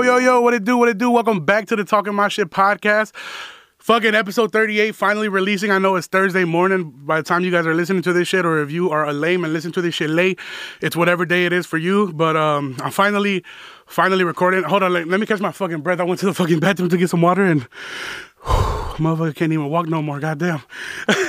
Yo, yo, yo, what it do, what it do? Welcome back to the Talking My Shit podcast. Fucking episode 38 finally releasing. I know it's Thursday morning by the time you guys are listening to this shit, or if you are a lame and listen to this shit late, it's whatever day it is for you. But um, I'm finally, finally recording. Hold on, let, let me catch my fucking breath. I went to the fucking bathroom to get some water and motherfucker can't even walk no more. Goddamn.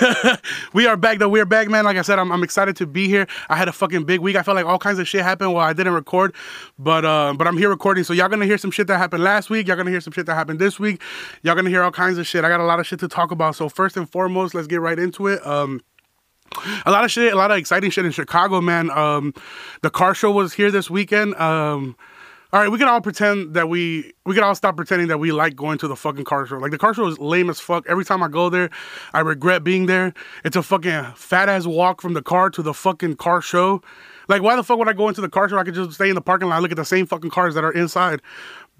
we are back though. We are back, man. Like I said, I'm, I'm excited to be here. I had a fucking big week. I felt like all kinds of shit happened while I didn't record, but uh, but I'm here recording. So y'all gonna hear some shit that happened last week. Y'all gonna hear some shit that happened this week. Y'all gonna hear all kinds of shit. I got a lot of shit to talk about. So first and foremost, let's get right into it. Um, a lot of shit, a lot of exciting shit in Chicago, man. Um, the car show was here this weekend. Um, all right, we can all pretend that we we can all stop pretending that we like going to the fucking car show. Like the car show is lame as fuck. Every time I go there, I regret being there. It's a fucking fat ass walk from the car to the fucking car show. Like why the fuck would I go into the car show? I could just stay in the parking lot, look at the same fucking cars that are inside.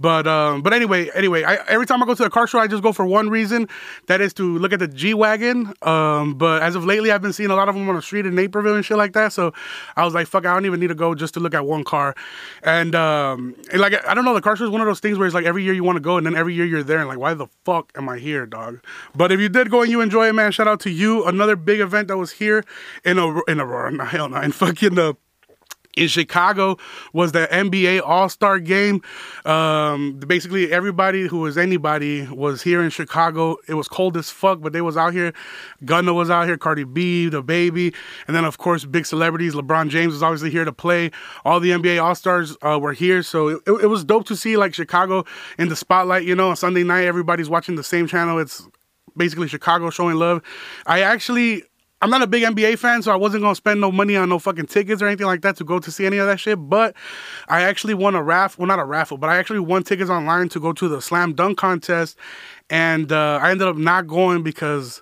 But um, but anyway, anyway, I, every time I go to a car show, I just go for one reason. That is to look at the G wagon. Um, but as of lately, I've been seeing a lot of them on the street in Naperville and shit like that. So I was like, fuck, I don't even need to go just to look at one car. And, um, and like I don't know, the car show is one of those things where it's like every year you want to go, and then every year you're there, and like, why the fuck am I here, dog? But if you did go and you enjoy it, man, shout out to you. Another big event that was here in a in Aurora, hell no, in fucking the in Chicago was the NBA All Star Game. Um, basically, everybody who was anybody was here in Chicago. It was cold as fuck, but they was out here. Gunna was out here, Cardi B, the baby, and then of course big celebrities. LeBron James was obviously here to play. All the NBA All Stars uh, were here, so it, it was dope to see like Chicago in the spotlight. You know, on Sunday night, everybody's watching the same channel. It's basically Chicago showing love. I actually I'm not a big NBA fan, so I wasn't gonna spend no money on no fucking tickets or anything like that to go to see any of that shit. But I actually won a raffle, well, not a raffle, but I actually won tickets online to go to the slam dunk contest, and uh, I ended up not going because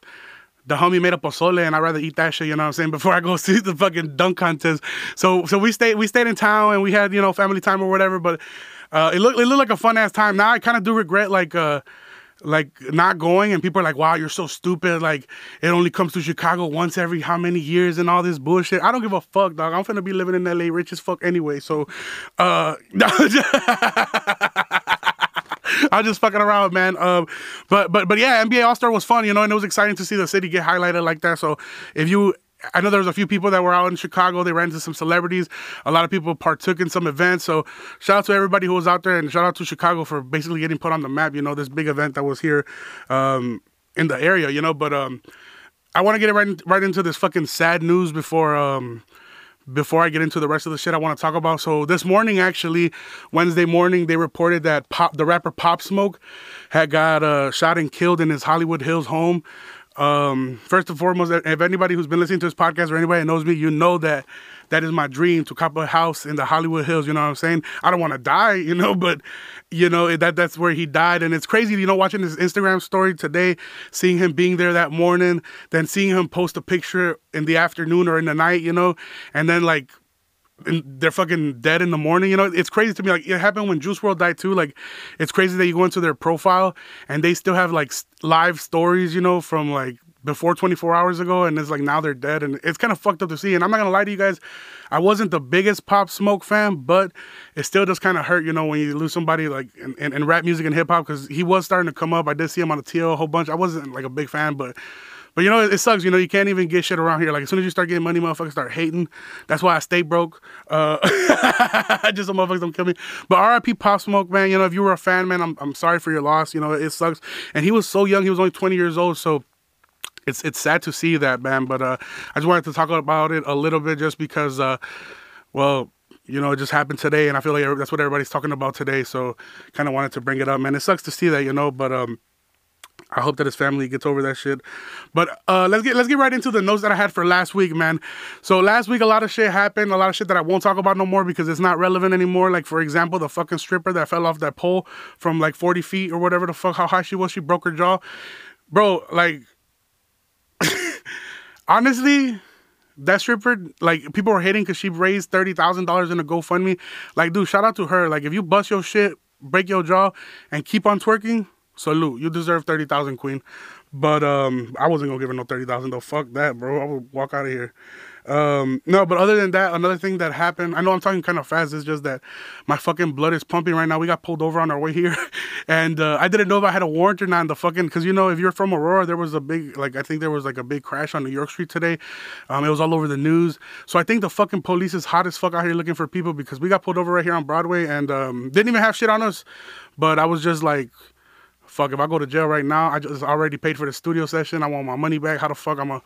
the homie made up a pozole and I'd rather eat that shit, you know what I'm saying, before I go see the fucking dunk contest. So so we stayed we stayed in town and we had, you know, family time or whatever, but uh, it looked it looked like a fun ass time. Now I kind of do regret like uh like not going and people are like wow you're so stupid like it only comes to chicago once every how many years and all this bullshit i don't give a fuck dog i'm gonna be living in la rich as fuck anyway so uh I'm just fucking around, man. Um, but but but yeah, NBA All Star was fun, you know, and it was exciting to see the city get highlighted like that. So if you I know there was a few people that were out in Chicago. They ran into some celebrities. A lot of people partook in some events. So shout out to everybody who was out there, and shout out to Chicago for basically getting put on the map. You know, this big event that was here um, in the area. You know, but um, I want to get right right into this fucking sad news before. Um, before I get into the rest of the shit I want to talk about. So this morning, actually, Wednesday morning, they reported that Pop, the rapper Pop Smoke, had got uh, shot and killed in his Hollywood Hills home. Um, first and foremost, if anybody who's been listening to this podcast or anybody knows me, you know that that is my dream to cop a house in the Hollywood Hills. You know what I'm saying? I don't want to die, you know, but you know that that's where he died, and it's crazy. You know, watching his Instagram story today, seeing him being there that morning, then seeing him post a picture in the afternoon or in the night, you know, and then like they're fucking dead in the morning. You know, it's crazy to me. Like it happened when Juice WRLD died too. Like it's crazy that you go into their profile and they still have like live stories. You know, from like before 24 hours ago, and it's like now they're dead, and it's kind of fucked up to see. And I'm not gonna lie to you guys, I wasn't the biggest Pop Smoke fan, but it still does kind of hurt. You know, when you lose somebody like in, in, in rap music and hip hop, because he was starting to come up. I did see him on the TL a whole bunch. I wasn't like a big fan, but but you know, it, it, sucks. You know, you can't even get shit around here. Like as soon as you start getting money, motherfuckers start hating. That's why I stay broke. Uh, just so motherfuckers don't kill me. But RIP Pop Smoke, man. You know, if you were a fan, man, I'm I'm sorry for your loss. You know, it sucks. And he was so young. He was only 20 years old. So it's it's sad to see that, man. But uh, I just wanted to talk about it a little bit, just because, uh, well, you know, it just happened today, and I feel like that's what everybody's talking about today. So, kind of wanted to bring it up, man. It sucks to see that, you know, but um, I hope that his family gets over that shit. But uh, let's get let's get right into the notes that I had for last week, man. So last week a lot of shit happened, a lot of shit that I won't talk about no more because it's not relevant anymore. Like for example, the fucking stripper that fell off that pole from like 40 feet or whatever the fuck how high she was, she broke her jaw. Bro, like honestly, that stripper, like people were hating because she raised thirty thousand dollars in a GoFundMe. Like, dude, shout out to her. Like, if you bust your shit, break your jaw, and keep on twerking, salute. You deserve thirty thousand, queen. But um, I wasn't gonna give her no thirty thousand though. Fuck that, bro. I would walk out of here. Um, no, but other than that, another thing that happened, I know I'm talking kind of fast, it's just that my fucking blood is pumping right now. We got pulled over on our way here, and uh, I didn't know if I had a warrant or not. the fucking, because you know, if you're from Aurora, there was a big, like, I think there was like a big crash on New York Street today. Um, it was all over the news. So I think the fucking police is hot as fuck out here looking for people because we got pulled over right here on Broadway and um, didn't even have shit on us. But I was just like, fuck, if I go to jail right now, I just already paid for the studio session. I want my money back. How the fuck I'm a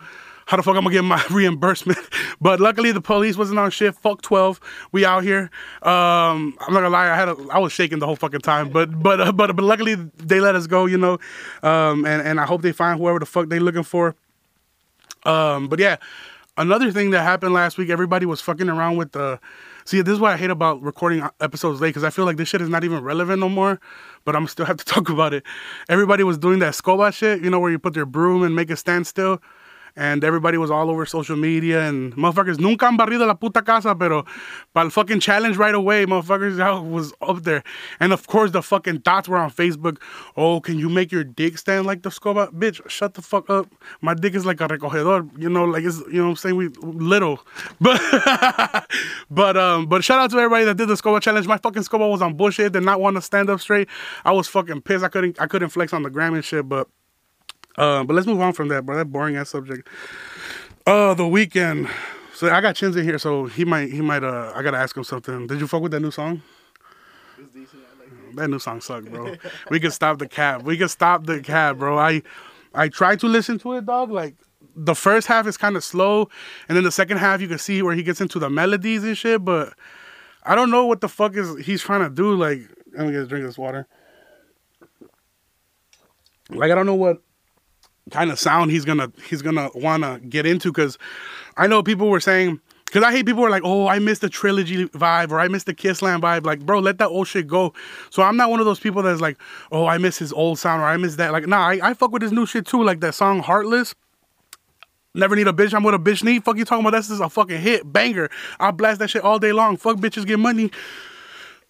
how the fuck I'm gonna get my reimbursement? but luckily the police wasn't on shit. Fuck twelve, we out here. Um, I'm not gonna lie, I had a, I was shaking the whole fucking time, but but uh, but but luckily they let us go, you know. Um, and and I hope they find whoever the fuck they looking for. Um, but yeah, another thing that happened last week, everybody was fucking around with the. See, this is what I hate about recording episodes late because I feel like this shit is not even relevant no more. But I'm still have to talk about it. Everybody was doing that scoba shit, you know, where you put their broom and make it stand still and everybody was all over social media and motherfuckers nunca han barrido la puta casa, pero para el fucking challenge right away, motherfuckers I was up there. And of course, the fucking dots were on Facebook. Oh, can you make your dick stand like the scoba? Bitch, shut the fuck up. My dick is like a recogedor, you know, like it's, you know I'm saying? We little. But, but, um, but shout out to everybody that did the scoba challenge. My fucking scoba was on bullshit, did not want to stand up straight. I was fucking pissed. I couldn't, I couldn't flex on the gram and shit, but uh, but let's move on from that, bro. That boring ass subject. Uh, the Weeknd. So I got Chins in here, so he might, he might. Uh, I gotta ask him something. Did you fuck with that new song? that new song sucked, bro. we could stop the cab. We could stop the cab, bro. I, I tried to listen to it, dog. Like the first half is kind of slow, and then the second half you can see where he gets into the melodies and shit. But I don't know what the fuck is he's trying to do. Like, let me get a drink of this water. Like I don't know what kind of sound he's gonna he's gonna wanna get into because I know people were saying because I hate people who are like, oh, I missed the trilogy vibe or I missed the Kissland vibe. Like, bro, let that old shit go. So I'm not one of those people that's like, oh, I miss his old sound or I miss that. Like, nah, I, I fuck with his new shit too. Like that song Heartless. Never need a bitch. I'm with a bitch need. Fuck you talking about? That's just a fucking hit banger. I blast that shit all day long. Fuck bitches get money.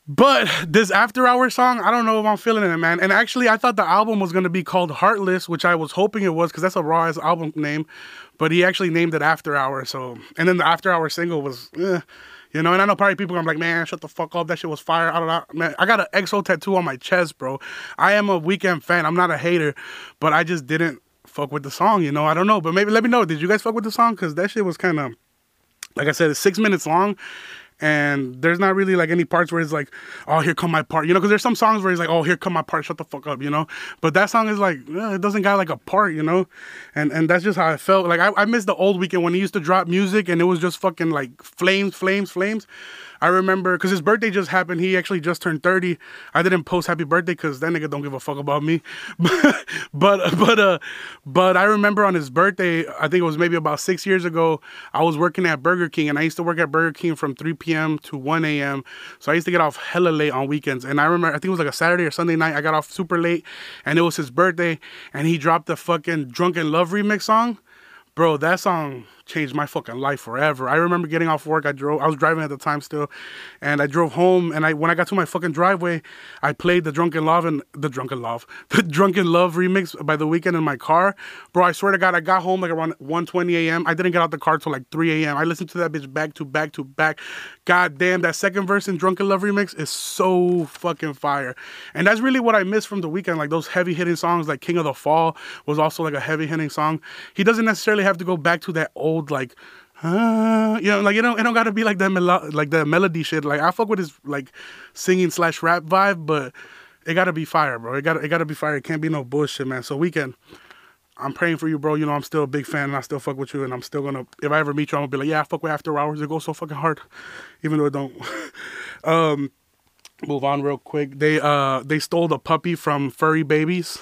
But this after hour song, I don't know if I'm feeling it, man. And actually, I thought the album was gonna be called Heartless, which I was hoping it was, because that's a raw ass album name. But he actually named it After Hour. So, and then the After Hour single was, eh, you know. And I know probably people are like, man, shut the fuck up. That shit was fire. I don't know, man. I got an XO tattoo on my chest, bro. I am a Weeknd fan. I'm not a hater, but I just didn't fuck with the song. You know, I don't know. But maybe let me know. Did you guys fuck with the song? Because that shit was kind of, like I said, it's six minutes long and there's not really like any parts where it's like, oh, here come my part, you know, because there's some songs where he's like, oh, here come my part, shut the fuck up, you know. But that song is like, eh, it doesn't got like a part, you know, and and that's just how I felt. Like I, I missed the old Weeknd when he used to drop music and it was just fucking like flames, flames, flames. I remember because his birthday just happened. He actually just turned 30. I didn't post happy birthday because that nigga don't give a fuck about me. but but uh but I remember on his birthday, I think it was maybe about six years ago. I was working at Burger King and I used to work at Burger King from 3 p.m. to 1 a.m. So I used to get off hella late on weekends. And I remember I think it was like a Saturday or Sunday night. I got off super late and it was his birthday and he dropped the fucking Drunk in Love remix song. Bro, that song changed my fucking life forever. I remember getting off work. I drove. I was driving at the time still, and I drove home. And I when I got to my fucking driveway, I played the Drunk in Love and the Drunk in Love, the Drunk in Love remix by the Weeknd in my car. Bro, I swear to God, I got home like around 1:20 a.m. I didn't get out the car till like 3 a.m. I listened to that bitch back to back to back. God damn, that second verse in Drunk in Love remix is so fucking fire. And that's really what I miss from the Weeknd. Like those heavy hitting songs, like King of the Fall was also like a heavy hitting song. He doesn't necessarily have to go back to that old old like uh, you know, like it don't it don't gotta be like that melo- like that melody shit. Like I fuck with his like singing slash rap vibe, but it gotta be fire, bro. It gotta it gotta be fire. It can't be no bullshit, man. So Weeknd, I'm praying for you, bro. You know I'm still a big fan and I still fuck with you and I'm still gonna if I ever meet you, I'm gonna be like, yeah, I fuck with After Hours. It goes so fucking hard, even though it don't. um, move on real quick. They uh they stole the puppy from Furry Babies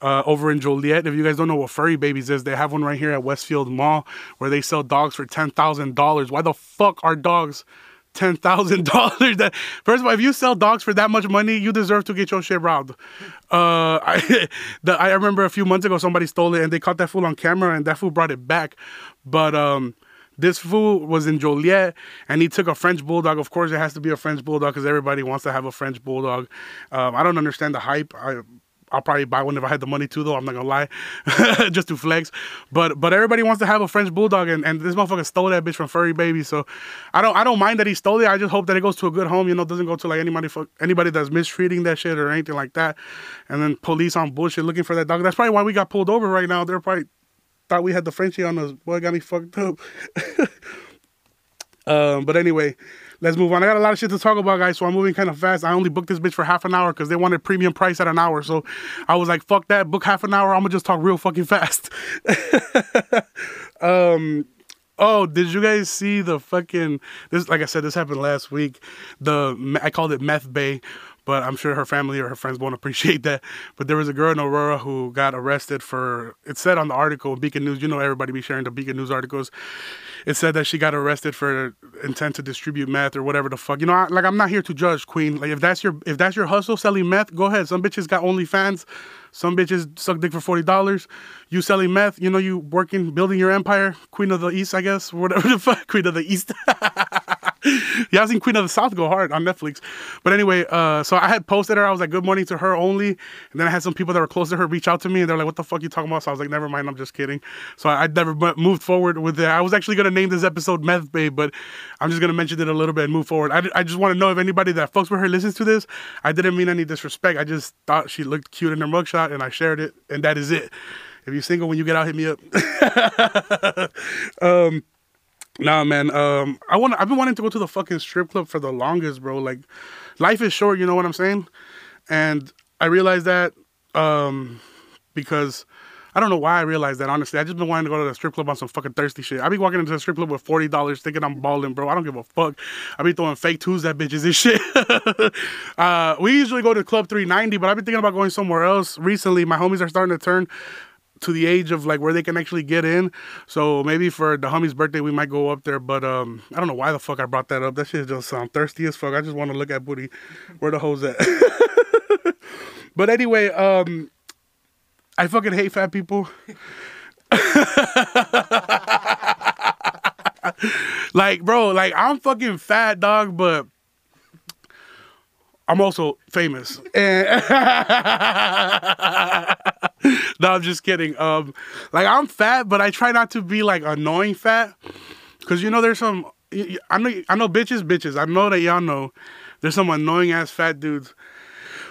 uh, over in Joliet. If you guys don't know what Furry Babies is, they have one right here at Westfield Mall where they sell dogs for ten thousand dollars. Why the fuck are dogs? ten thousand dollars. That first of all, if you sell dogs for that much money, you deserve to get your shit robbed. Uh, I, the, I remember a few months ago somebody stole it and they caught that fool on camera and that fool brought it back. But um, this fool was in Joliet and he took a French bulldog. Of course, it has to be a French bulldog because everybody wants to have a French bulldog. Um, I don't understand the hype. I I'll probably buy one if I had the money too, though. I'm not gonna lie, just to flex. But but everybody wants to have a French bulldog, and, and this motherfucker stole that bitch from Furry Baby. So I don't I don't mind that he stole it. I just hope that it goes to a good home. You know, doesn't go to like anybody for, anybody that's mistreating that shit or anything like that. And then police on bullshit looking for that dog. That's probably why we got pulled over right now. They're probably thought we had the Frenchie on us. Boy, got me fucked up. um, but anyway, let's move on. I got a lot of shit to talk about, guys, so I'm moving kind of fast. I only booked this bitch for half an hour because they wanted premium price at an hour. So I was like, fuck that, book half an hour. I'm gonna just talk real fucking fast. um, Oh, did you guys see the fucking this? Like I said, this happened last week. The I called it Meth Bay, but I'm sure her family or her friends won't appreciate that. But there was a girl in Aurora who got arrested for. It said on the article, Beacon News. You know, everybody be sharing the Beacon News articles. It said that she got arrested for intent to distribute meth or whatever the fuck. You know, I, like I'm not here to judge, Queen. Like if that's your if that's your hustle, selling meth, go ahead. Some bitches got OnlyFans. Some bitches suck dick for forty dollars. You selling meth, you know, you working, building your empire, Queen of the East, I guess, whatever the fuck, Queen of the East. I've seen Queen of the South go hard on Netflix. But anyway, uh, so I had posted her. I was like, good morning to her only. And then I had some people that were close to her reach out to me and they're like, what the fuck you talking about? So I was like, never mind, I'm just kidding. So I, I never moved forward with it. I was actually going to name this episode Meth Babe, but I'm just going to mention it a little bit and move forward. I, I just want to know if anybody that fucks with her listens to this. I didn't mean any disrespect. I just thought she looked cute in her mugshot and I shared it. And that is it. If you're single when you get out, hit me up. um, Nah, man. Um, I want. I've been wanting to go to the fucking strip club for the longest, bro. Like, life is short. You know what I'm saying? And I realized that um, because I don't know why I realized that. Honestly, I just been wanting to go to the strip club on some fucking thirsty shit. I be walking into the strip club with forty dollars, thinking I'm balling, bro. I don't give a fuck. I be throwing fake twos at bitches and shit. uh, we usually go to Club 390, but I've been thinking about going somewhere else recently. My homies are starting to turn to the age of like where they can actually get in. So maybe for the homie's birthday we might go up there. But um, I don't know why the fuck I brought that up. That shit just sound thirsty as fuck. I just want to look at booty. Where the hoes at? but anyway, um, I fucking hate fat people. like, bro, like I'm fucking fat, dog, but I'm also famous. And no, I'm just kidding. Um, like I'm fat, but I try not to be like annoying fat, because you know there's some. I know I know bitches, bitches. I know that y'all know there's some annoying ass fat dudes.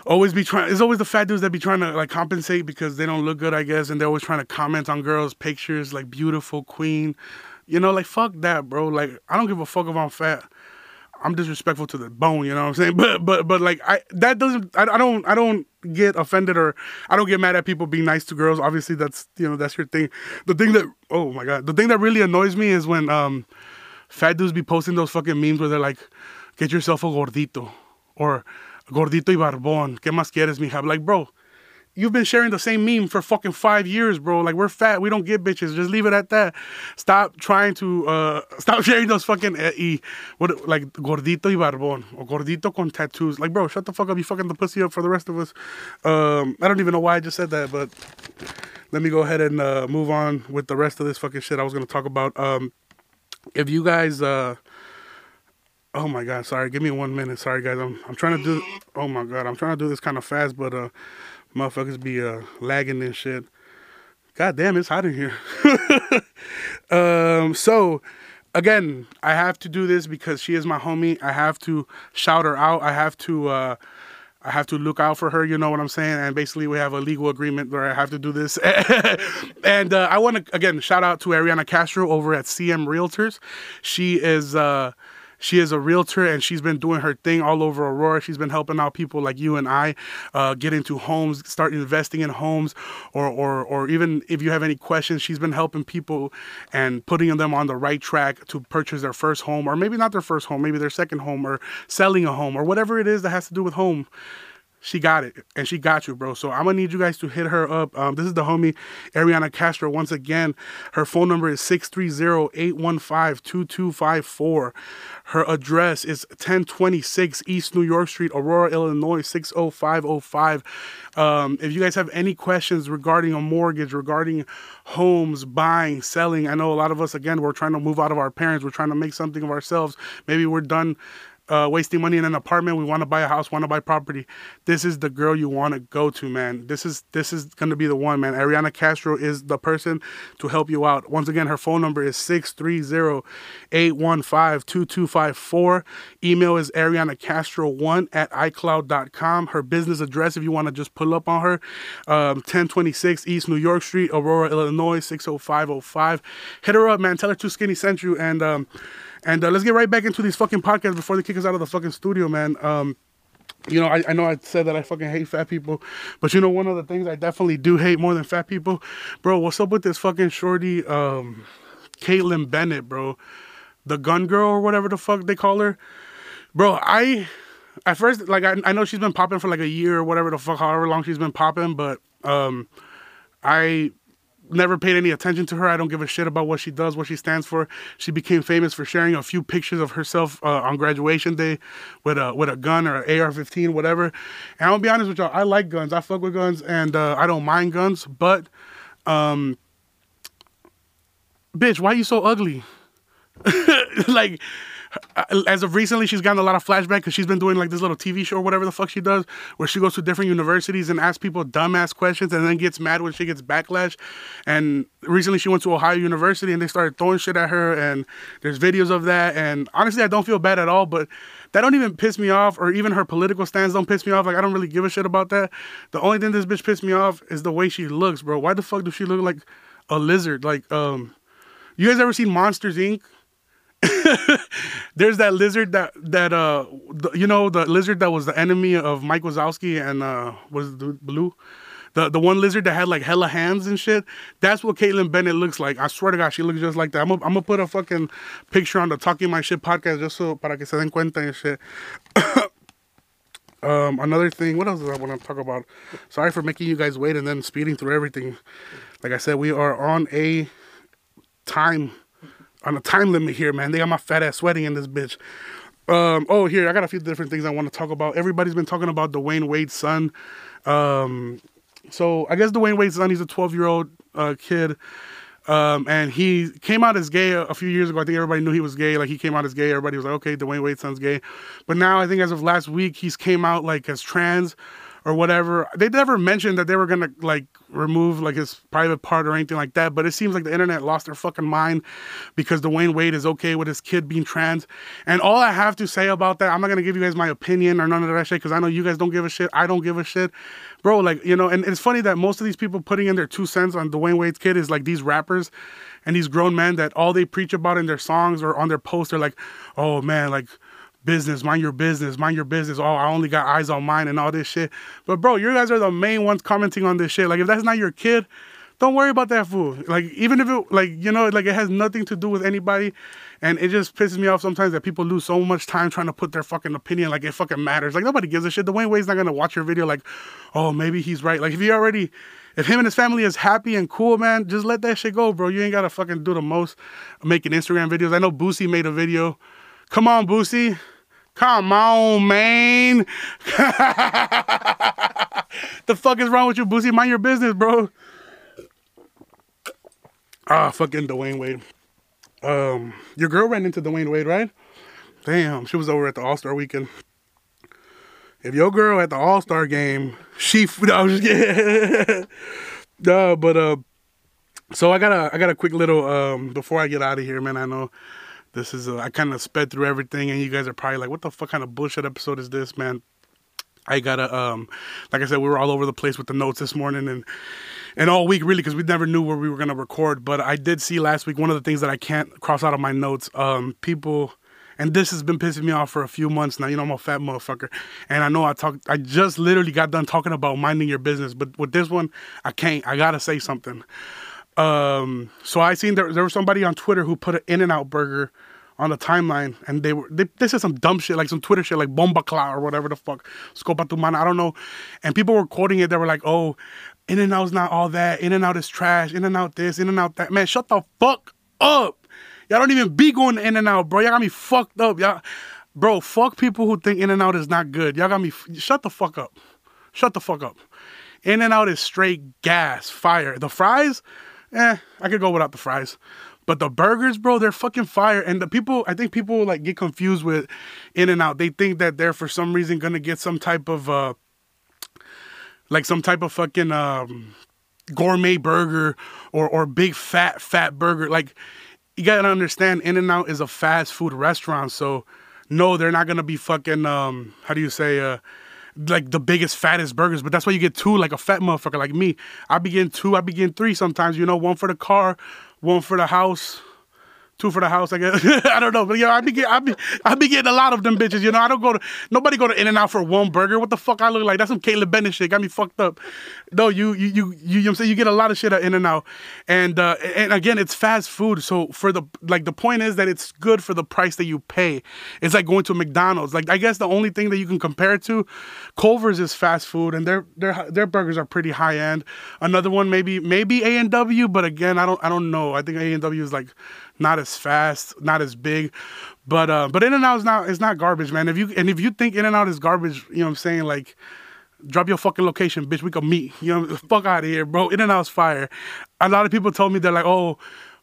Always be trying. It's always the fat dudes that be trying to like compensate because they don't look good, I guess, and they're always trying to comment on girls' pictures, like beautiful queen. You know, like fuck that, bro. Like I don't give a fuck if I'm fat. I'm disrespectful to the bone, you know what I'm saying? But but but like I that doesn't I, I don't I don't get offended or I don't get mad at people being nice to girls. Obviously that's you know that's your thing. The thing that oh my god, the thing that really annoys me is when um fat dudes be posting those fucking memes where they're like, get yourself a gordito or gordito y barbón. ¿Qué más quieres, mija? Like, bro, You've been sharing the same meme for fucking five years, bro. Like we're fat, we don't get bitches. Just leave it at that. Stop trying to uh stop sharing those fucking uh, what like gordito y barbón or gordito con tattoos. Like, bro, shut the fuck up. You fucking the pussy up for the rest of us. Um, I don't even know why I just said that, but let me go ahead and uh, move on with the rest of this fucking shit I was gonna talk about. Um, if you guys uh Oh my god, sorry. Give me one minute. Sorry guys. I'm I'm trying to do Oh my god, I'm trying to do this kind of fast, but uh motherfuckers be uh, lagging and shit. God damn, it's hot in here. um, so again, I have to do this because she is my homie. I have to shout her out. I have to uh, I have to look out for her, you know what I'm saying? And basically we have a legal agreement where I have to do this. and uh, I want to again shout out to Ariana Castro over at CM Realtors. She is uh, she is a realtor and she's been doing her thing all over Aurora. She's been helping out people like you and I uh, get into homes, start investing in homes, or, or, or even if you have any questions, she's been helping people and putting them on the right track to purchase their first home, or maybe not their first home, maybe their second home, or selling a home, or whatever it is that has to do with home she got it and she got you, bro. So I'm gonna need you guys to hit her up. Um, this is the homie Ariana Castro. Once again, her phone number is 630-815-2254. Her address is 1026 East New York Street, Aurora, Illinois 60505. Um, if you guys have any questions regarding a mortgage, regarding homes, buying, selling, I know a lot of us again we're trying to move out of our parents. We're trying to make something of ourselves. Maybe we're done uh, wasting money in an apartment. We want to buy a house, want to buy property. This is the girl you want to go to, man. This is this is gonna be the one, man. Ariana Castro is the person to help you out. Once again, her phone number is 630-815-2254. Email is Ariana Castro1 at iCloud.com. Her business address, if you want to just pull up on her, um, 1026 East New York Street, Aurora, Illinois, 60505. Hit her up, man. Tell her Too Skinny sent you and um and uh, let's get right back into these fucking podcasts before they kick us out of the fucking studio, man. Um, you know, I, I know I said that I fucking hate fat people, but you know, one of the things I definitely do hate more than fat people, bro, what's up with this fucking shorty, um, Kaitlin Bennett, bro? The gun girl or whatever the fuck they call her. Bro, I, at first, like, I, I know she's been popping for like a year or whatever the fuck, however long she's been popping, but, um, I never paid any attention to her. I don't give a shit about what she does, what she stands for. She became famous for sharing a few pictures of herself uh, on graduation day with a with a gun or an AR-15, whatever. And I'll be honest with y'all, I like guns. I fuck with guns, and uh, I don't mind guns. But, um, bitch, why you so ugly? like as of recently, she's gotten a lot of flashback because she's been doing like this little TV show or whatever the fuck she does, where she goes to different universities and asks people dumbass questions and then gets mad when she gets backlash. And recently, she went to Ohio University and they started throwing shit at her, and there's videos of that. And honestly, I don't feel bad at all, but that don't even piss me off, or even her political stands don't piss me off. Like I don't really give a shit about that. The only thing this bitch pissed me off is the way she looks, bro. Why the fuck does she look like a lizard? Like, um, you guys ever seen Monsters Inc? There's that lizard that that uh the, you know the lizard that was the enemy of Mike Wazowski and uh was the blue. The, the one lizard that had like hella hands and shit. That's what Kaitlin Bennett looks like. I swear to God, she looks just like that. I'm gonna put a fucking picture on the Talking My Shit podcast just so para que se den cuenta and shit. um, another thing, what else do I want to talk about? Sorry for making you guys wait and then speeding through everything. Like I said, we are on a time on a time limit here, man. They got my fat ass sweating in this bitch. Um, oh, here I got a few different things I want to talk about. Everybody's been talking about Dwyane Wade's son. Um, so I guess Dwyane Wade's son, he's a 12 year old uh, kid. Um, and he came out as gay a, a, few years ago. I think everybody knew he was gay. Like he came out as gay. Everybody was like, okay, Dwyane Wade's son's gay. But now I think as of last week, he's came out like as trans or whatever. They never mentioned that they were gonna like remove like his private part or anything like that. But it seems like the internet lost their fucking mind because Dwyane Wade is okay with his kid being trans. And all I have to say about that, I'm not gonna give you guys my opinion or none of that shit because I know you guys don't give a shit. I don't give a shit, bro. Like you know, and it's funny that most of these people putting in their two cents on Dwyane Wade's kid is like these rappers and these grown men that all they preach about in their songs or on their posts are like, oh man, like business, mind your business, mind your business. Oh, I only got eyes on mine and all this shit. But bro, you guys are the main ones commenting on this shit. Like if that's not your kid, don't worry about that fool. Like even if it like you know like it has nothing to do with anybody, and it just pisses me off sometimes that people lose so much time trying to put their fucking opinion like it fucking matters. Like nobody gives a shit. Dwyane Wade's not gonna watch your video like, oh maybe he's right. Like if he already. If him and his family is happy and cool, man, just let that shit go, bro. You ain't gotta fucking do the most making Instagram videos. I know Boosie made a video. Come on, Boosie. Come on, man. the fuck is wrong with you, Boosie? Mind your business, bro. Ah, fucking Dwyane Wade. Um, your girl ran into Dwyane Wade, right? Damn, she was over at the All Star weekend. If your girl at the All Star game, she no, just kidding. no, but uh, so I got a I got a quick little um before I get out of here, man. I know this is a, I kind of sped through everything, and you guys are probably like, "What the fuck kind of bullshit episode is this, man?" I gotta, um, like I said, we were all over the place with the notes this morning, and and all week really because we never knew where we were gonna record. But I did see last week one of the things that I can't cross out of my notes. Um, people, and this has been pissing me off for a few months now. You know, I'm a fat motherfucker, and I know I talk. I just literally got done talking about minding your business, but with this one, I can't. I gotta say something. Um, so I seen there there was somebody on Twitter who put an In and Out burger on the timeline, and they were they, they said some dumb shit like some Twitter shit like bomba cloud or whatever the fuck scopa tu mano. I don't know, and people were quoting it. They were like, "Oh, In and Out's not all that. In and Out is trash. In and Out this. In and Out that." Man, shut the fuck up. Y'all don't even be going In and Out, bro. Y'all got me fucked up. Y'all, bro. Fuck people who think In and Out is not good. Y'all got me. Shut the fuck up. Shut the fuck up. In and Out is straight gas, fire. The fries, eh, I could go without the fries. But the burgers, bro, they're fucking fire. And the people, I think people like get confused with In and Out. They think that they're for some reason gonna get some type of uh like some type of fucking um gourmet burger or or big fat fat burger. Like you gotta understand, In and Out is a fast food restaurant, so no, they're not gonna be fucking um how do you say uh like the biggest fattest burgers, but that's why you get two like a fat motherfucker like me. I begin two, I begin three sometimes, you know, one for the car, one for the house, two for the house. I guess I don't know, but yo, I be I be I be getting a lot of them bitches. You know, I don't go to nobody go to In and Out for one burger. What the fuck I look like? That's some Caleb Bennett shit. Got me fucked up. No, you you you you, you know I'm saying you get a lot of shit at In and Out, and uh, and again it's fast food. So for the like the point is that it's good for the price that you pay. It's like going to McDonald's. Like I guess the only thing that you can compare it to, Culver's is fast food, and their their their burgers are pretty high end. Another one maybe maybe A and W, but again I don't I don't know. I think A and W is like not as fast, not as big. But uh, but In and Out is not it's not garbage, man. If you and if you think In and Out is garbage, you know what I'm saying? Like, drop your fucking location, bitch. We can meet. You know, fuck out of here, bro. In and Out's fire. A lot of people told me they're like, oh,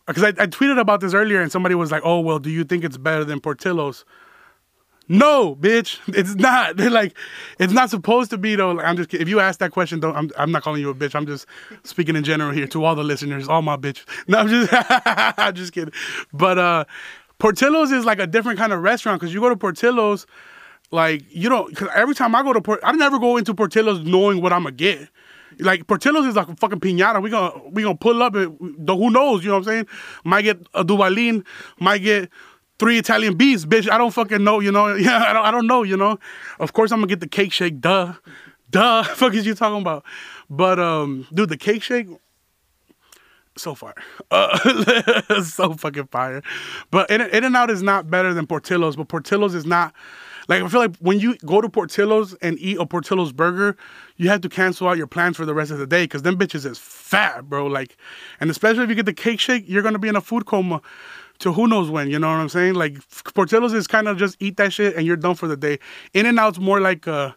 because I, I tweeted about this earlier, and somebody was like, oh, well, do you think it's better than Portillo's? No, bitch, it's not. They're like, it's not supposed to be though. Like, I'm just. If you ask that question, don't. I'm, I'm not calling you a bitch. I'm just speaking in general here to all the listeners, all my bitch. No, I'm just, I'm just kidding. But uh, Portillo's is like a different kind of restaurant because you go to Portillo's, like you don't. Cause every time I go to Port, I never go into Portillo's knowing what I'm gonna get. Like Portillo's is like a fucking pinata. We gonna we gonna pull up and who knows? You know what I'm saying? Might get a Duvalin, might get three Italian beefs, bitch. I don't fucking know, you know. Yeah, I don't, I don't know, you know. Of course, I'm gonna get the cake shake. Duh, duh. Fuck is you talking about? But um, dude, the cake shake, so far, uh, so fucking fire. But In, In and Out is not better than Portillo's, but Portillo's is not. Like I feel like when you go to Portillo's and eat a Portillo's burger, you have to cancel out your plans for the rest of the day because them bitches is fat, bro. Like, and especially if you get the cake shake, you're gonna be in a food coma to who knows when. You know what I'm saying? Like Portillo's is kind of just eat that shit and you're done for the day. In and Out's more like uh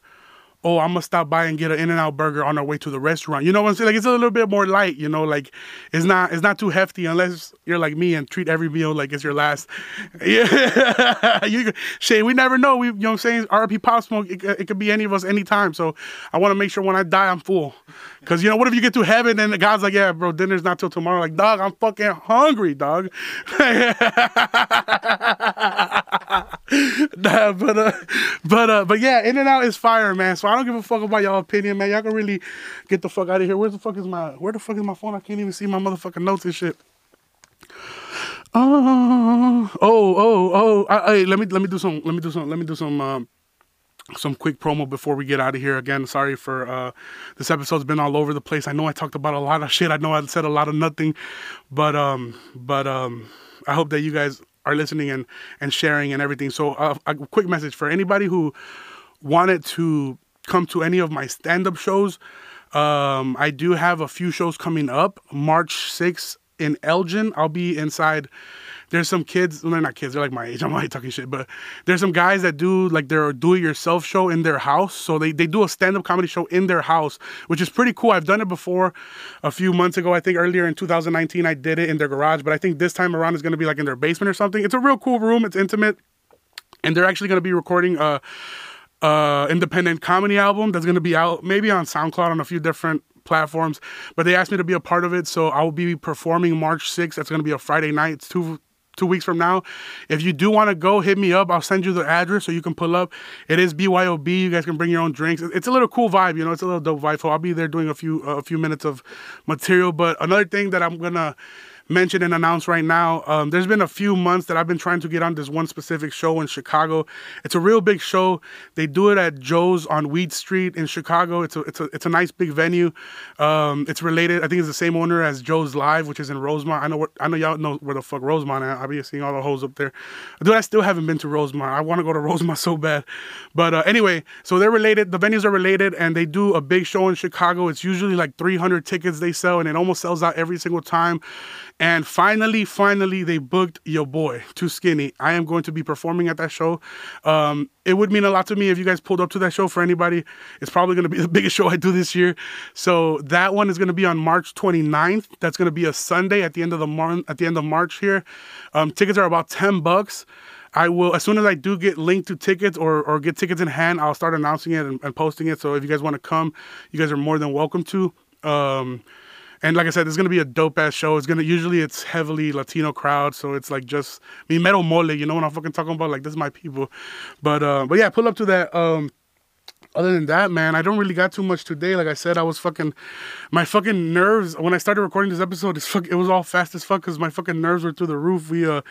oh, I'm gonna stop by and get an In and Out burger on our way to the restaurant. You know what I'm saying? Like it's a little bit more light, you know, like it's not it's not too hefty unless you're like me and treat every meal like it's your last. Yeah, you Shay, we never know. We you know what I'm saying? RP Pop Smoke, it, it could be any of us anytime. So I want to make sure when I die I'm full. Cause you know, what if you get to heaven and God's like, yeah, bro, dinner's not till tomorrow. Like, dog, I'm fucking hungry, dog. nah, but uh, but uh, but yeah, In and Out is fire, man. So I don't give a fuck about y'all opinion, man. Y'all can really get the fuck out of here. Where the fuck is my where the fuck is my phone? I can't even see my motherfucking notes and shit. Oh, oh, oh, oh! I, hey, let me let me do some. Let me do some. Let me do some. Um, some quick promo before we get out of here. Again, sorry for uh, this episode's been all over the place. I know I talked about a lot of shit. I know I said a lot of nothing, but um, but um, I hope that you guys are listening and and sharing and everything. So uh, a quick message for anybody who wanted to come to any of my stand-up shows. Um, I do have a few shows coming up. March 6th in Elgin, I'll be inside there's some kids, well, they're not kids, they're like my age. I'm like talking shit, but there's some guys that do like their do it yourself show in their house. So they, they do a stand up comedy show in their house, which is pretty cool. I've done it before a few months ago. I think earlier in 2019, I did it in their garage, but I think this time around is going to be like in their basement or something. It's a real cool room, it's intimate, and they're actually going to be recording a, a independent comedy album that's going to be out maybe on SoundCloud on a few different platforms. But they asked me to be a part of it, so I will be performing March 6th. That's going to be a Friday night. It's two two weeks from now. If you do want to go, hit me up. I'll send you the address so you can pull up. It is BYOB. You guys can bring your own drinks. It's a little cool vibe, you know. It's a little dope vibe. So I'll be there doing a few a few minutes of material. But another thing that I'm gonna mention and announce right now. Um, there's been a few months that I've been trying to get on this one specific show in Chicago. It's a real big show. They do it at Joe's on Weed Street in Chicago. It's a it's a it's a nice big venue. Um, it's related. I think it's the same owner as Joe's Live, which is in Rosemont. I know what I know y'all know where the fuck Rosemont at. I'll be seeing all the hoes up there. Dude, I still haven't been to Rosemont. I want to go to Rosemont so bad. But uh, anyway, so they're related. The venues are related, and they do a big show in Chicago. It's usually like 300 tickets they sell, and it almost sells out every single time And finally, finally, they booked your boy, Too Skinny. I am going to be performing at that show. Um, it would mean a lot to me if you guys pulled up to that show for anybody. It's probably going to be the biggest show I do this year. So that one is going to be on March 29th. That's going to be a Sunday at the end of the month, at the end of March here. Um, tickets are about 10 bucks. I will as soon as I do get linked to tickets or, or get tickets in hand, I'll start announcing it and, and posting it. So if you guys want to come, you guys are more than welcome to. Um, and like I said, it's gonna be a dope ass show. It's gonna usually it's heavily Latino crowd, so it's like just me metal mole. You know what I'm fucking talking about? Like this is my people. But uh, but yeah, pull up to that. Um, other than that, man, I don't really got too much today. Like I said, I was fucking, my fucking nerves when I started recording this episode. Fuck, it was all fast as fuck because my fucking nerves were through the roof. We, uh,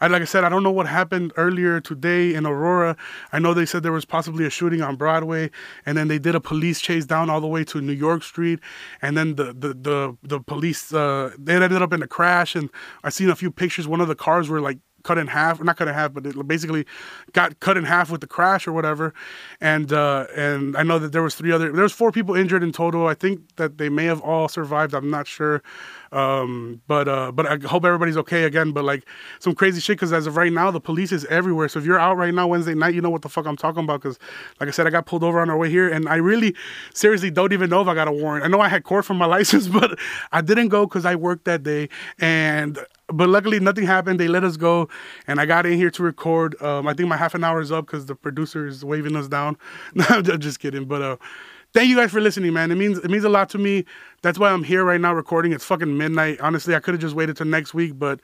I like I said, I don't know what happened earlier today in Aurora. I know they said there was possibly a shooting on Broadway, and then they did a police chase down all the way to New York Street, and then the the the the police uh, they ended up in a crash, and I seen a few pictures. One of the cars were like cut in half, not cut in half, but it basically got cut in half with the crash or whatever. And uh, and I know that there was three other, there was four people injured in total. I think that they may have all survived. I'm not sure. Um, but uh, but I hope everybody's okay again. But like some crazy shit because as of right now, the police is everywhere. So if you're out right now Wednesday night, you know what the fuck I'm talking about. Because like I said, I got pulled over on our way here, and I really seriously don't even know if I got a warrant. I know I had court for my license, but I didn't go because I worked that day and but luckily nothing happened. They let us go, and I got in here to record. Um, I think my half an hour is up because the producer is waving us down. no, I'm just kidding. But uh, thank you guys for listening, man. It means it means a lot to me. That's why I'm here right now recording. It's fucking midnight. Honestly, I could have just waited till next week, but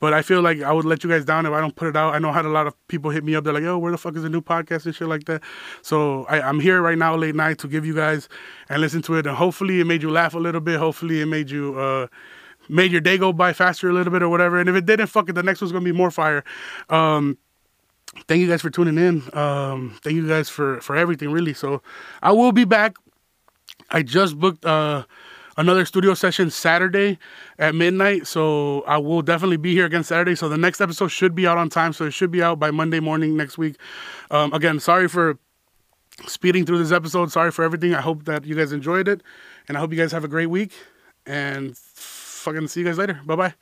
but I feel like I would let you guys down if I don't put it out. I know had a lot of people hit me up. They're like, "Yo, where the fuck is the new podcast and shit like that?" So I, I'm here right now, late night, to give you guys and listen to it, and hopefully it made you laugh a little bit. Hopefully it made you. Uh, made your day go by faster a little bit or whatever. And if it didn't, fuck it, the next one's gonna be more fire. Um, thank you guys for tuning in. Um, thank you guys for for everything, really. So I will be back. I just booked uh, another studio session Saturday at midnight, so I will definitely be here again Saturday. So the next episode should be out on time, so it should be out by Monday morning next week. Um, again, sorry for speeding through this episode. Sorry for everything. I hope that you guys enjoyed it, and I hope you guys have a great week. And fucking see you guys later. Bye bye.